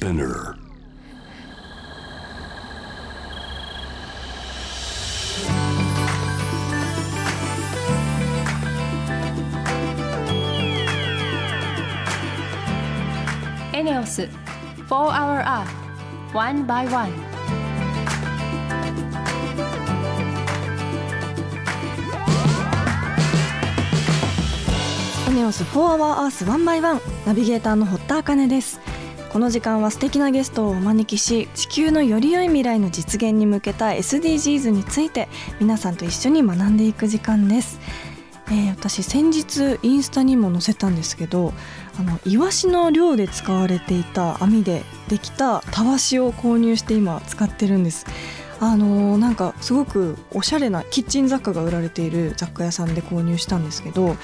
Spinner. ENEOS 4 Hour Earth One by One エネオス4 Hour Earth 1 by 1ナビゲーターの堀田茜ですこの時間は素敵なゲストをお招きし地球のより良い未来の実現に向けた SDGs について皆さんと一緒に学んでいく時間です、えー私先日インスタにも載せたんですけどあのイワシの漁で使われていた網でできたたわしを購入して今使ってるんです。あのーなんかすごくおしゃれなキッチン雑貨が売られている雑貨屋さんで購入したんですけど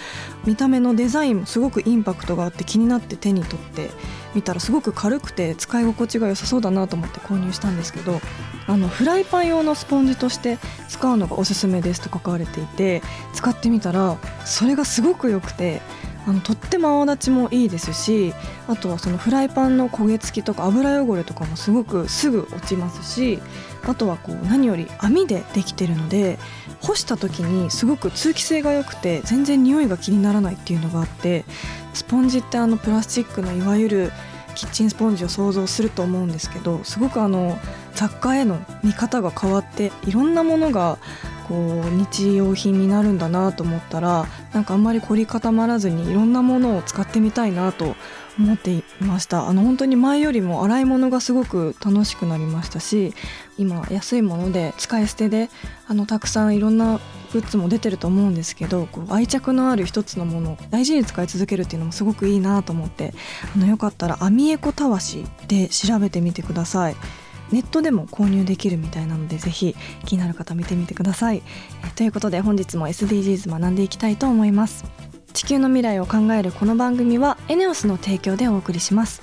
見た目のデザインもすごくインパクトがあって気になって手に取って見たらすごく軽くて使い心地が良さそうだなと思って購入したんですけどあのフライパン用のスポンジとして使うのがおすすめですと書かれていて使ってみたらそれがすごく良くてあのとっても泡立ちもいいですしあとはそのフライパンの焦げ付きとか油汚れとかもすごくすぐ落ちますしあとはこう何より網でできてるので干した時にすごく通気性が良くて全然匂いが気にならないっていうのがあってスポンジってあのプラスチックのいわゆるキッチンスポンジを想像すると思うんですけどすごくあの雑貨への見方が変わっていろんなものがこう日用品になるんだなと思ったらなんかあんまり凝り固まらずにいろんなものを使ってみたいなと思っていました。あの本当に前よりも洗い物がすごく楽しくなりましたし今安いもので使い捨てであのたくさんいろんなグッズも出てると思うんですけどこう愛着のある一つのものを大事に使い続けるっていうのもすごくいいなと思ってあのよかったらアミエコたわしで調べてみてください。ネットでも購入できるみたいなのでぜひ気になる方見てみてください。えということで本日も SDGs 学んでいきたいと思います。地球の未来を考えるこの番組はエネオスの提供でお送りします。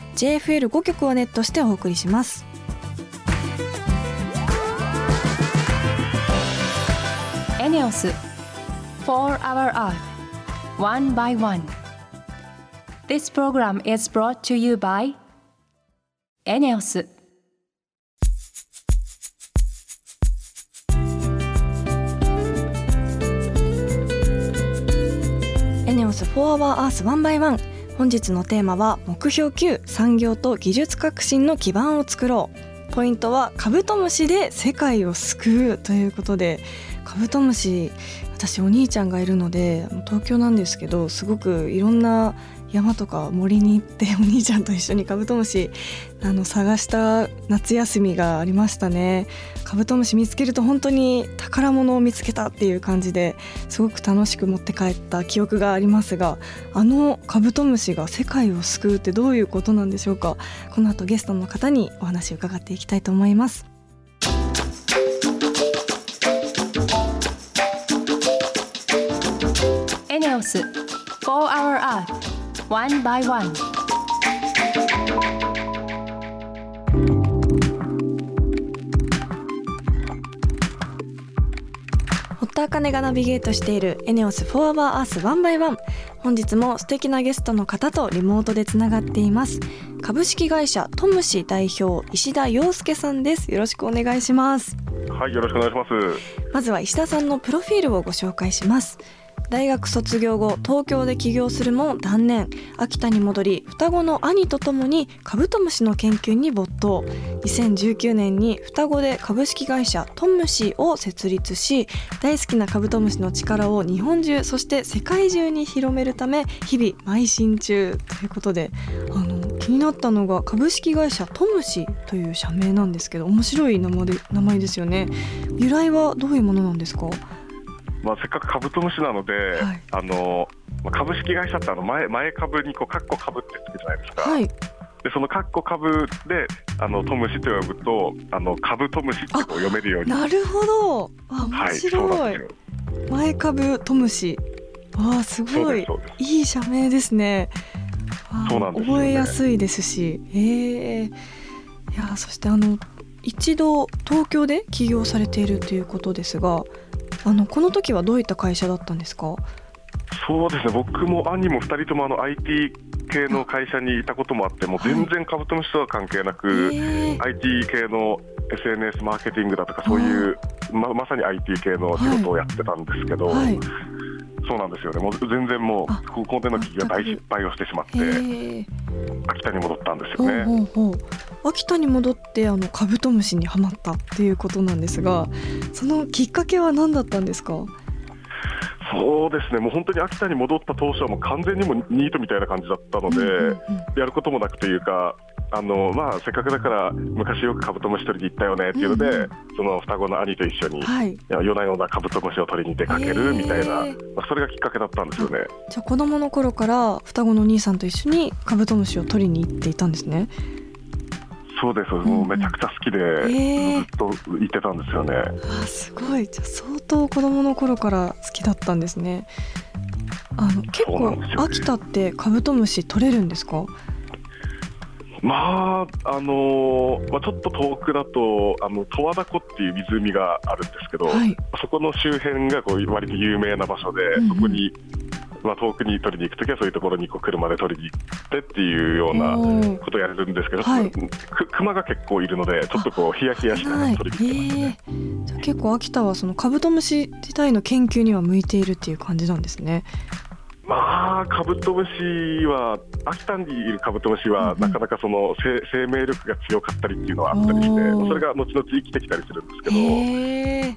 JFL5 曲をネットしてお送りします。ENEOS 4 Hour Earth One by One This program is brought to you by ENEOS エネオス4 Hour Earth 1 by 1本日のテーマは目標9産業と技術革新の基盤を作ろう。ポイントはカブトムシで世界を救うということでカブトムシ私お兄ちゃんがいるので東京なんですけどすごくいろんな山とか森に行ってお兄ちゃんと一緒にカブトムシあの探した夏休みがありましたね。カブトムシ見つけると本当に宝物を見つけたっていう感じですごく楽しく持って帰った記憶がありますがあのカブトムシが世界を救うってどういうことなんでしょうか。この後ゲストの方にお話を伺っていきたいと思います。エネオス4 Hour Earth One by One. 堀田茜がナビゲートしているエネオス4 Hour Earth 1 by 1本日も素敵なゲストの方とリモートでつながっています。株式会社トムシ代表石田洋介さんです。よろしくお願いします。はい、よろしくお願いします。まずは石田さんのプロフィールをご紹介します大学卒業後東京で起業するも断念。秋田に戻り双子の兄とともにカブトムシの研究に没頭。2019年に双子で株式会社トムシを設立し大好きなカブトムシの力を日本中そして世界中に広めるため日々邁進中ということであの気になったのが株式会社トムシという社名なんですけど面白い名前で名前ですよね。由来はどういうものなんですか？まあ、せっかくカブトムシなので、はい。あのまあ株式会社ってあの前前株にこうカッコ株ってつくじゃないですか。はい。でそのカッコ株であのトムシと呼ぶとあのカブトムシってこう読めるように。なるほど。あ面白い、なんですよ。前株トムシ。あーすごい。いい社名ですね。そうなんですよね。覚えやすいですし。ええ。いやそしてあの一度東京で起業されているということですがあのこの時はどういった会社だったんですか？そうですね。僕も兄も2人ともあの IT 系の会社にいたこともあってもう全然カブトムシとは関係なく、ええ IT 系の SNS マーケティングだとかそういうままさに IT 系の仕事をやってたんですけど、はい。そうなんですよね。もう全然もあうここでの企業は大失敗をしてしまって秋田に戻ったんですほうよね。ほうほう秋田に戻ってあのカブトムシにはまったっていうことなんですがそのきっかけは何だったんですか？そうですね。もう本当に秋田に戻った当初はもう完全にもうニートみたいな感じだったので、うんうんうん。やることもなくというかあの、まあ、せっかくだから昔よくカブトムシ取りに行ったよねっていうので、うんうん。その双子の兄と一緒に、いはい。や夜な夜なカブトムシを取りに出かけへるーみたいな、まあ、それがきっかけだったんですよね。じゃあ子供の頃から双子のお兄さんと一緒にカブトムシを取りに行っていたんですねそうです、んもうめちゃくちゃ好きで、ずっと行ってたんですよね。あすごい。じゃあ相当子供の頃から好きだったんですね。あの結構秋田ってカブトムシ取れるんですか？まああのーまあ、ちょっと遠くだとあの十和田湖っていう湖があるんですけど、はい。そこの周辺がこう割と有名な場所で、うんうん。そこに、まあ、遠くに取りに行くときはそういうところにこう車で取りに行ってっていうようなことをやるんですけど、はい。く熊が結構いるのでちょっとこうヒヤヒヤしながはい。ら取りに行ってますね。結構秋田はそのカブトムシ自体の研究には向いているっていう感じなんですね。まあカブトムシは秋田にいるカブトムシは、なかなかその生生命力が強かったりっていうのはあったりしてそれが後々生きてきたりするんですけ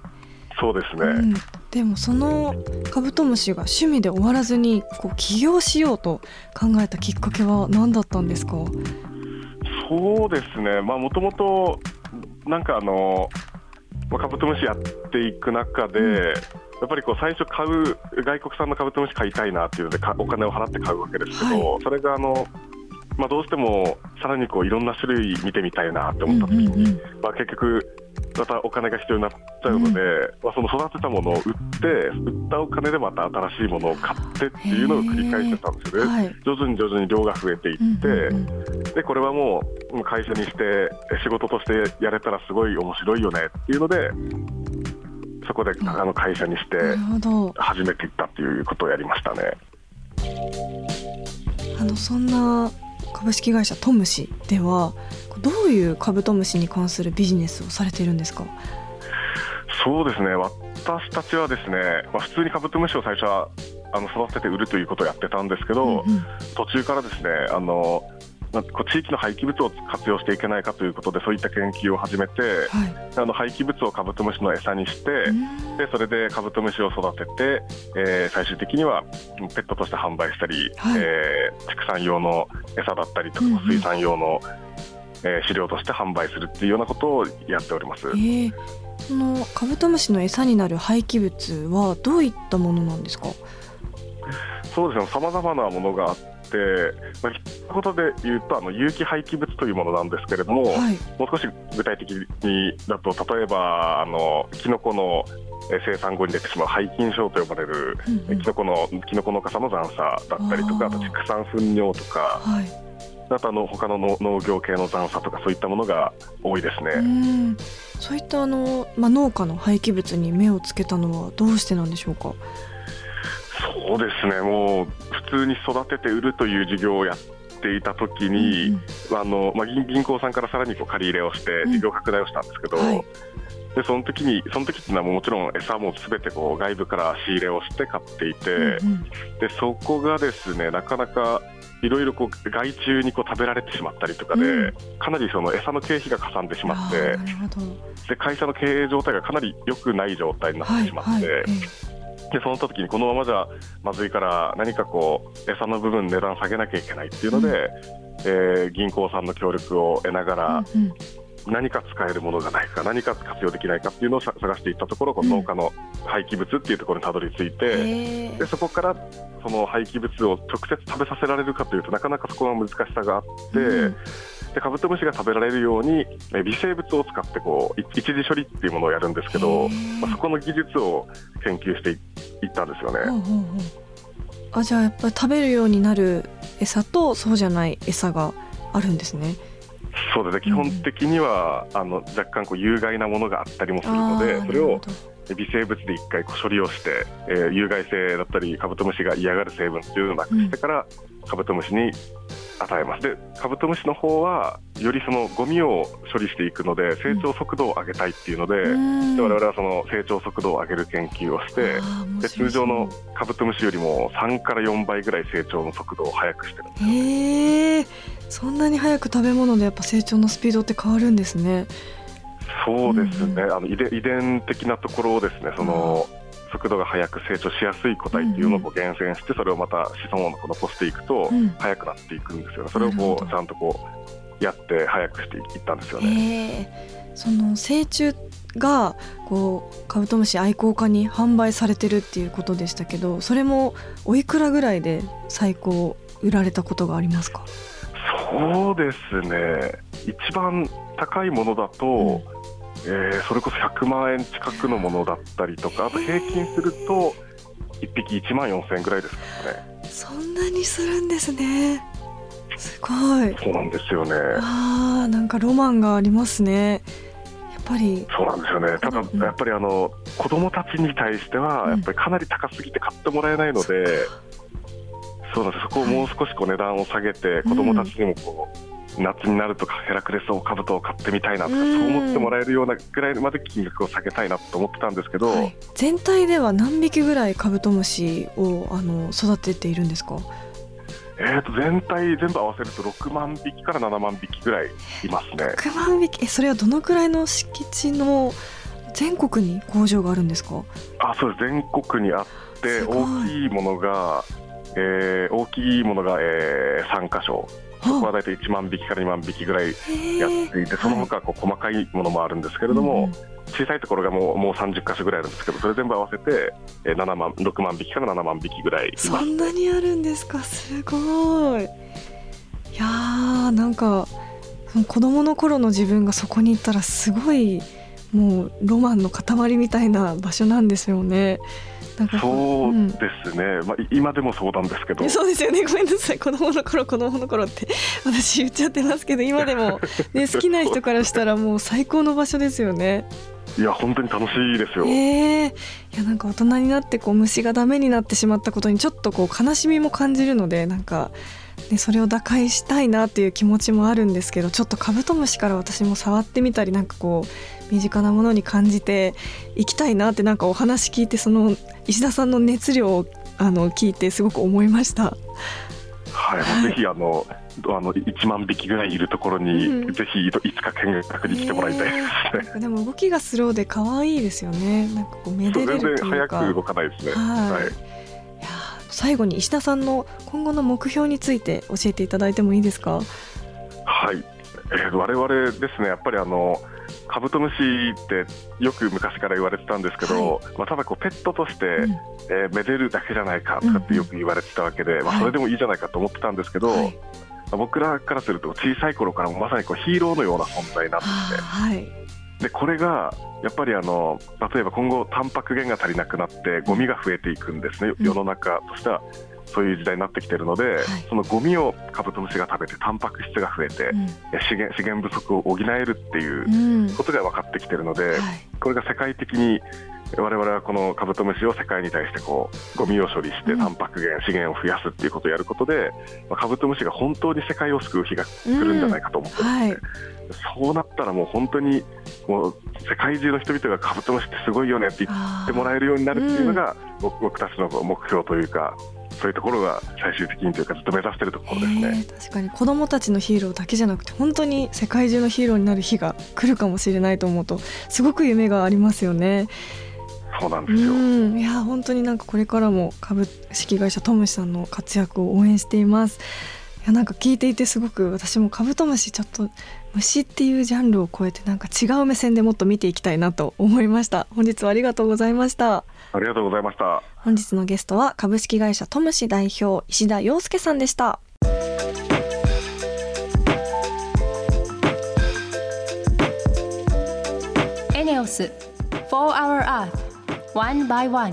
どそうですね。うん、でもそのカブトムシが趣味で終わらずにこう起業しようと考えたきっかけは何だったんですか？そうですね、まあもともとなんかあの、まあ、カブトムシやっていく中で、うん。やっぱりこう最初買う外国産のカブトムシ買いたいなっていうのでかお金を払って買うわけですけど、それがあの、まあ、どうしてもさらにこういろんな種類見てみたいなって思った時に、うんうんうん。まあ、結局またお金が必要になっちゃうので、まあ、その育てたものを売って売ったお金でまた新しいものを買ってっていうのを繰り返してたんですよね。はい。徐々に徐々に量が増えていって、うんうんうん。でこれはもう会社にしてえ仕事としてやれたらすごい面白いよねっていうのでそこでん。あの会社にして始めていったっていうことをやりましたね。あのそんな株式会社トムシではどういうカブトムシに関するビジネスをされているんですか？そうですね。私たちはですね、まあ、普通にカブトムシを最初はあの育てて売るということをやってたんですけど、うんうん。途中からですねあの地域の廃棄物を活用していけないかということでそういった研究を始めてはい。あの廃棄物をカブトムシの餌にして、うん。でそれでカブトムシを育てて、えー最終的にはペットとして販売したり、はい。えー畜産用の餌だったりとか、うんうん。水産用の、えー飼料として販売するっていうようなことをやっております。えーそのカブトムシの餌になる廃棄物はどういったものなんですか？そうですね、さまざまなものがあって、まあ、一言で言うとあの有機廃棄物というものなんですけれども、はい。もう少し具体的にだと例えばあのキノコのえー生産後に出てしまう廃菌症と呼ばれる、うんうん。えキノコのキノコ農家さんの残差だったりとかあと畜産糞尿とかはいあとあの他の農農業系の残差とかそういったものが多いですうね。ん。そういったあの、まあ、農家の廃棄物に目をつけたのはどうしてなんでしょうか？そうですね。もう普通に育てて売るという事業をやっていた時に、あのまあ、銀銀行さんからさらにこう借り入れをしてうん。事業拡大をしたんですけど、はい。でその時にその時っていうのはもちろん餌もすべてこう外部から仕入れをして買っていて、うんうん。でそこがですねなかなかいろいろこう害虫にこう食べられてしまったりとかで、うん。かなりその餌の経費がかさんでしまってで会社の経営状態がかなり良くない状態になってしまって、はいはいえでその時にこのままじゃまずいから何かこう餌の部分値段下げなきゃいけないっていうので、えー銀行さんの協力を得ながら、えうんうん何か使えるものがないか何か活用できないかっていうのをさ探していったところこの農家の廃棄物っていうところにたどり着いて、へー。でそこからその廃棄物を直接食べさせられるかというとなかなかそこは難しさがあって、うん。でカブトムシが食べられるようにえ微生物を使ってこうい一次処理っていうものをやるんですけど、まあ、そこの技術を研究していったんですよね。ほうほうほうあじゃあやっぱり食べるようになる餌とそうじゃない餌があるんですね。そうですね。基本的には、あの若干こう有害なものがあったりもするのでそれを微生物で一回こう処理をして、えー有害性だったりカブトムシが嫌がる成分っていうのをなくしてから、カブトムシに与えます。でカブトムシの方はよりそのゴミを処理していくので成長速度を上げたいっていうので,、うん。で我々はその成長速度を上げる研究をしてで通常のカブトムシよりも3から4倍ぐらい成長の速度を速くしてるんですへえそんなに早く食べ物でやっぱ成長のスピードって変わるんですね。そうですね、うんあの遺伝遺伝的なところをですねその速度が速く成長しやすい個体っていうのを厳選してそれをまた子孫を残していくとうん。速くなっていくんですよ。ねそれをこうちゃんとこうやって速くしていったんですよね。へえ。その成虫がこうカブトムシ愛好家に販売されてるっていうことでしたけどそれもおいくらぐらいで最高売られたことがありますか？そうですね。一番高いものだと、えーそれこそ100万円近くのものだったりとかあと平均すると1匹1万4000円ぐらいですからね。そんなにするんですね。すごい。そうなんですよね。あーなんかロマンがありますね。やっぱり。そうなんですよね。ただうんやっぱりあの子供たちに対してはうん。やっぱりかなり高すぎて買ってもらえないので、そうなんですそこをもう少しこう値段を下げて、子供たちにもこう夏になるとかヘラクレスオオカブトを買ってみたいなとか、うん。そう思ってもらえるようなぐらいまで金額を下げたいなと思ってたんですけど、はい。全体では何匹ぐらいカブトムシをあの育てているんですか？えー、と全体全部合わせると6万匹から7万匹ぐらいいますね。6万匹？えそれはどのくらいの敷地の全国に工場があるんですか？あそうです。全国にあって大きいものが、えー大きいものが、え3箇所。そこは大体1万匹から2万匹ぐらいやっていて、その他こう細かいものもあるんですけれども、小さいところがもうもう30箇所ぐらいあるんですけどそれ全部合わせて、えー7万6万匹から7万匹ぐらいそんなにあるんですか。すごい。いやーなんか子供の頃の自分がそこに行ったらすごいもうロマンの塊みたいな場所なんですよね。そううんですね、まあ、い今でもそうなんですけど。えそうですよね。ごめんなさい。子供の頃子供の頃って私言っちゃってますけど今でも、ね、好きな人からしたらもう最高の場所ですよね。いや本当に楽しいですよ。ええいやなんか大人になってこう虫がダメになってしまったことにちょっとこう悲しみも感じるのでなんか、ね、それを打開したいなっていう気持ちもあるんですけどちょっとカブトムシから私も触ってみたりなんかこう身近なものに感じていきたいなってなんかお話聞いてその石田さんの熱量をあの聞いてすごく思いました。はい、ぜひあのあの1万匹ぐらいいるところに、うんぜひいつか見学に来てもらいたいですね。なんかでも動きがスローで可愛いですよね。なんかこうめでれるというか。早く動かないですね。はいはい最後に石田さんの今後の目標について教えていただいてもいいですか？はい、えー、我々ですね、やっぱりあのカブトムシってよく昔から言われてたんですけど、まあ、ただこうペットとして、うんえーめでるだけじゃないかとかってよく言われてたわけで、まあ、はいそれでもいいじゃないかと思ってたんですけど、はいまあ僕らからすると小さい頃からもまさにこうヒーローのような存在なんですね。はい。でこれがやっぱりあの例えば今後タンパク源が足りなくなってゴミが増えていくんですね、うん。世の中としてはそういう時代になってきてるので、いそのゴミをカブトムシが食べてタンパク質が増えて、資源資源不足を補えるっていううん。うんことが分かってきてるので、はい。これが世界的に我々はこのカブトムシを世界に対してこうゴミを処理してうんタンパク源資源を増やすっていうことをやることで、まあカブトムシが本当に世界を救う日が来るんじゃないかと思ってるんですね。そうなったらもう本当にもう世界中の人々がカブトムシってすごいよねって言ってもらえるようになるっていうのが、僕僕たちの目標というかそういうところが最終的にというかずっと目指しているところですね。確かに子供たちのヒーローだけじゃなくて本当に世界中のヒーローになる日が来るかもしれないと思うとすごく夢がありますよね。うそうなんですよ。ん、いや本当になんかこれからも株式会社トムシさんの活躍を応援しています。やなんか聞いていてすごく私もカブトムシちょっと虫っていうジャンルを超えてなんか違う目線でもっと見ていきたいなと思いました。本日はありがとうございました。ありがとうございました。本日のゲストは株式会社トムシ代表石田洋介さんでした。エネオス4 Hour Earth One by One.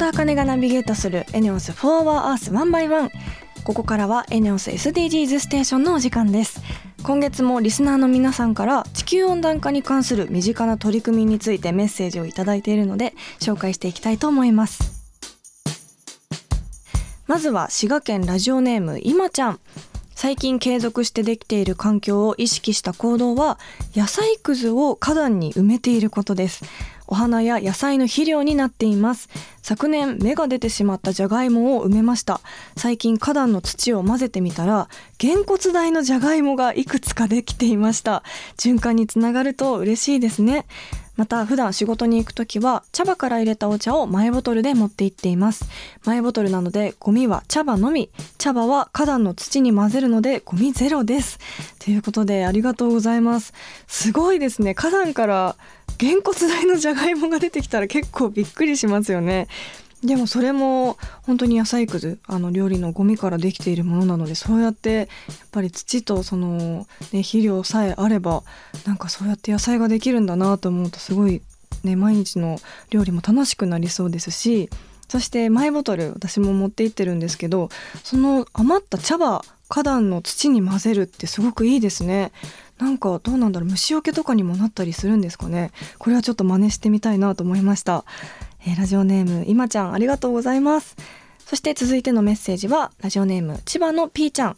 田茜がナビゲートするエネオス4 Hour Earth 1 by 1ここからはエネオス SDGs ステーションのお時間です。今月もリスナーの皆さんから地球温暖化に関する身近な取り組みについてメッセージをいただいているので紹介していきたいと思います。まずは滋賀県ラジオネーム今ちゃん。最近継続してできている環境を意識した行動は野菜くずを花壇に埋めていることです。お花や野菜の肥料になっています。昨年芽が出てしまったじゃがいもを埋めました。最近花壇の土を混ぜてみたらげんこつ大のじゃがいもがいくつかできていました。循環につながると嬉しいですね。また普段仕事に行く時は茶葉から入れたお茶をマイボトルで持って行っています。マイボトルなのでゴミは茶葉のみ。茶葉は花壇の土に混ぜるのでゴミゼロです。ということでありがとうございます。すごいですね。花壇からげんこつ大のじゃがいもが出てきたら結構びっくりしますよね。でもそれも本当に野菜くずあの料理のゴミからできているものなのでそうやってやっぱり土とその、ね、肥料さえあればなんかそうやって野菜ができるんだなと思うとすごい、ね、毎日の料理も楽しくなりそうですしそしてマイボトル私も持って行ってるんですけどその余った茶葉花壇の土に混ぜるってすごくいいですね。なんかどうなんだろう虫除けとかにもなったりするんですかねこれはちょっと真似してみたいなと思いましたえー、ラジオネーム今ちゃんありがとうございます。そして続いてのメッセージはラジオネーム千葉のピーちゃん。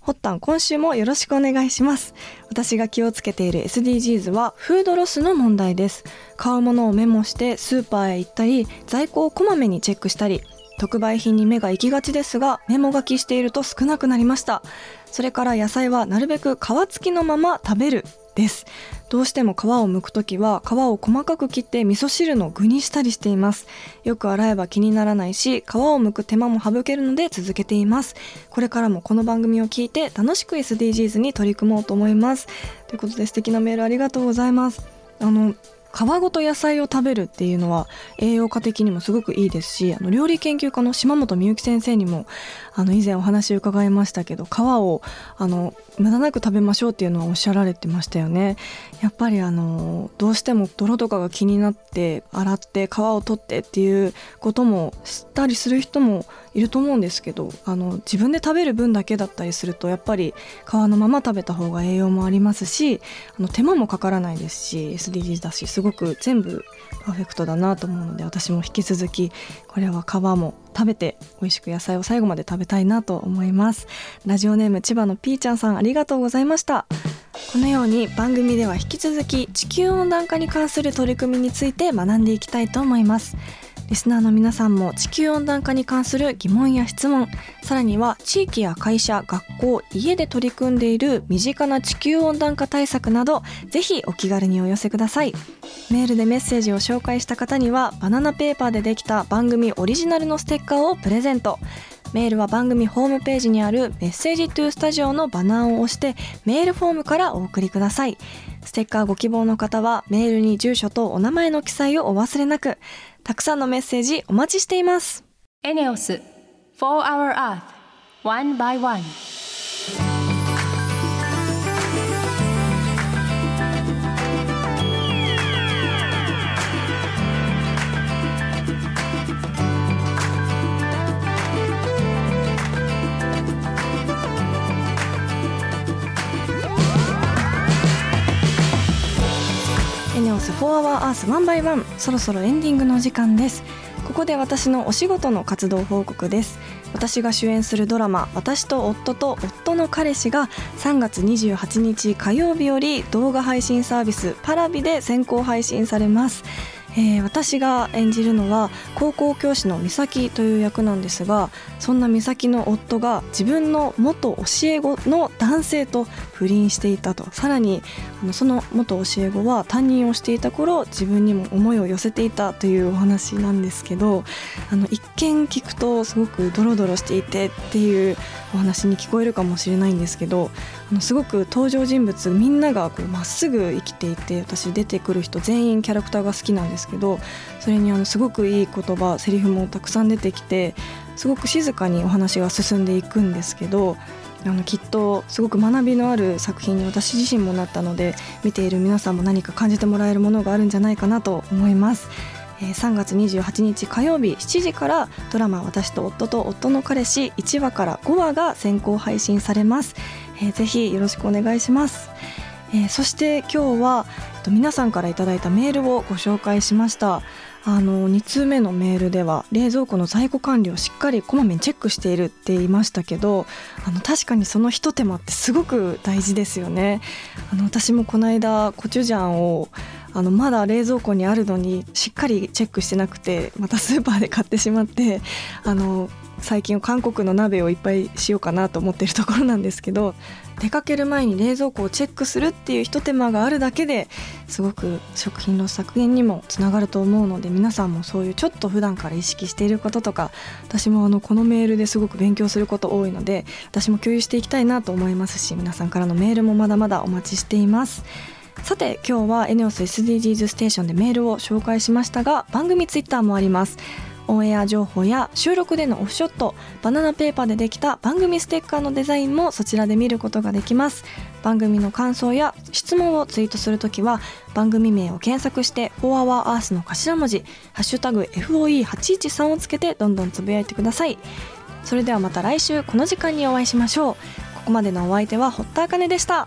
ホッタン今週もよろしくお願いします。私が気をつけている SDGs はフードロスの問題です。買うものをメモしてスーパーへ行ったり在庫をこまめにチェックしたり特売品に目が行きがちですがメモ書きしていると少なくなりました。それから野菜はなるべく皮付きのまま食べる。です。どうしても皮を剥くときは皮を細かく切って味噌汁の具にしたりしています。よく洗えば気にならないし皮を剥く手間も省けるので続けています。これからもこの番組を聞いて楽しく SDGs に取り組もうと思います。ということで素敵なメールありがとうございます。あの皮ごと野菜を食べるっていうのは栄養価的にもすごくいいですしあの料理研究家の島本美幸先生にもあの以前お話を伺いましたけど皮をあの無駄なく食べましょうっていうのはおっしゃられてましたよね。やっぱりあのどうしても泥とかが気になって洗って皮を取ってっていうこともしたりする人もいると思うんですけどあの自分で食べる分だけだったりするとやっぱり皮のまま食べた方が栄養もありますしあの手間もかからないですし SDGs だしすすごく全部パーフェクトだなと思うので私も引き続きこれは皮も食べて美味しく野菜を最後まで食べたいなと思います。ラジオネーム千葉のピーちゃんさんありがとうございました。このように番組では引き続き地球温暖化に関する取り組みについて学んでいきたいと思います。リスナーの皆さんも地球温暖化に関する疑問や質問さらには地域や会社学校家で取り組んでいる身近な地球温暖化対策などぜひお気軽にお寄せください。メールでメッセージを紹介した方にはバナナペーパーでできた番組オリジナルのステッカーをプレゼント。メールは番組ホームページにあるメッセージトゥースタジオのバナーを押してメールフォームからお送りください。ステッカーご希望の方はメールに住所とお名前の記載をお忘れなく。たくさんのメッセージお待ちしています。エネオス4 Hour Earth One by One. エネオス4 Hour Earth 1 by 1そろそろエンディングのお時間です。ここで私のお仕事の活動報告です。私が主演するドラマ「私と夫と夫の彼氏」が3月28日火曜日より動画配信サービスパラビで先行配信されます。えー、私が演じるのは高校教師の美咲という役なんですがそんな美咲の夫が自分の元教え子の男性と不倫していたと。さらにその元教え子は担任をしていた頃自分にも思いを寄せていたというお話なんですけどあの一見聞くとすごくドロドロしていてっていうお話に聞こえるかもしれないんですけどあのすごく登場人物みんながまっすぐ生きていて私出てくる人全員キャラクターが好きなんですけどそれにあのすごくいい言葉セリフもたくさん出てきてすごく静かにお話が進んでいくんですけどあのきっとすごく学びのある作品に私自身もなったので見ている皆さんも何か感じてもらえるものがあるんじゃないかなと思います。え3月28日火曜日7時からドラマ「私と夫と夫の彼氏」1話から5話が先行配信されます、えー、ぜひよろしくお願いします、えー、そして今日は皆さんからいただいたメールをご紹介しました。あの2通目のメールでは冷蔵庫の在庫管理をしっかりこまめにチェックしているって言いましたけどあの確かにそのひと手間ってすごく大事ですよね。あの私もこの間コチュジャンをあのまだ冷蔵庫にあるのにしっかりチェックしてなくてまたスーパーで買ってしまってあの最近韓国の鍋をいっぱいしようかなと思ってるところなんですけど出かける前に冷蔵庫をチェックするっていうひと手間があるだけですごく食品ロス削減にもつながると思うので皆さんもそういうちょっと普段から意識していることとか私もあのこのメールですごく勉強すること多いので私も共有していきたいなと思いますし皆さんからのメールもまだまだお待ちしています。さて今日は ENEOSSDGs ステーションでメールを紹介しましたが番組ツイッターもあります。オンエア情報や収録でのオフショットバナナペーパーでできた番組ステッカーのデザインもそちらで見ることができます。番組の感想や質問をツイートするときは番組名を検索して「4HourEarth」の頭文字「ハッシュタグ #FOE813」をつけてどんどんつぶやいてください。それではまた来週この時間にお会いしましょう。ここまでのお相手は堀田茜でした。